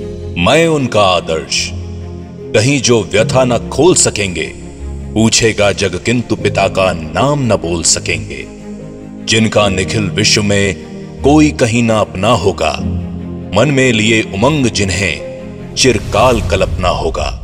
मैं उनका आदर्श, कहीं जो व्यथा न खोल सकेंगे, पूछेगा जग किंतु पिता का नाम न बोल सकेंगे। जिनका निखिल विश्व में कोई कहीं ना अपना होगा, मन में लिए उमंग जिन्हें चिरकाल कल्पना होगा।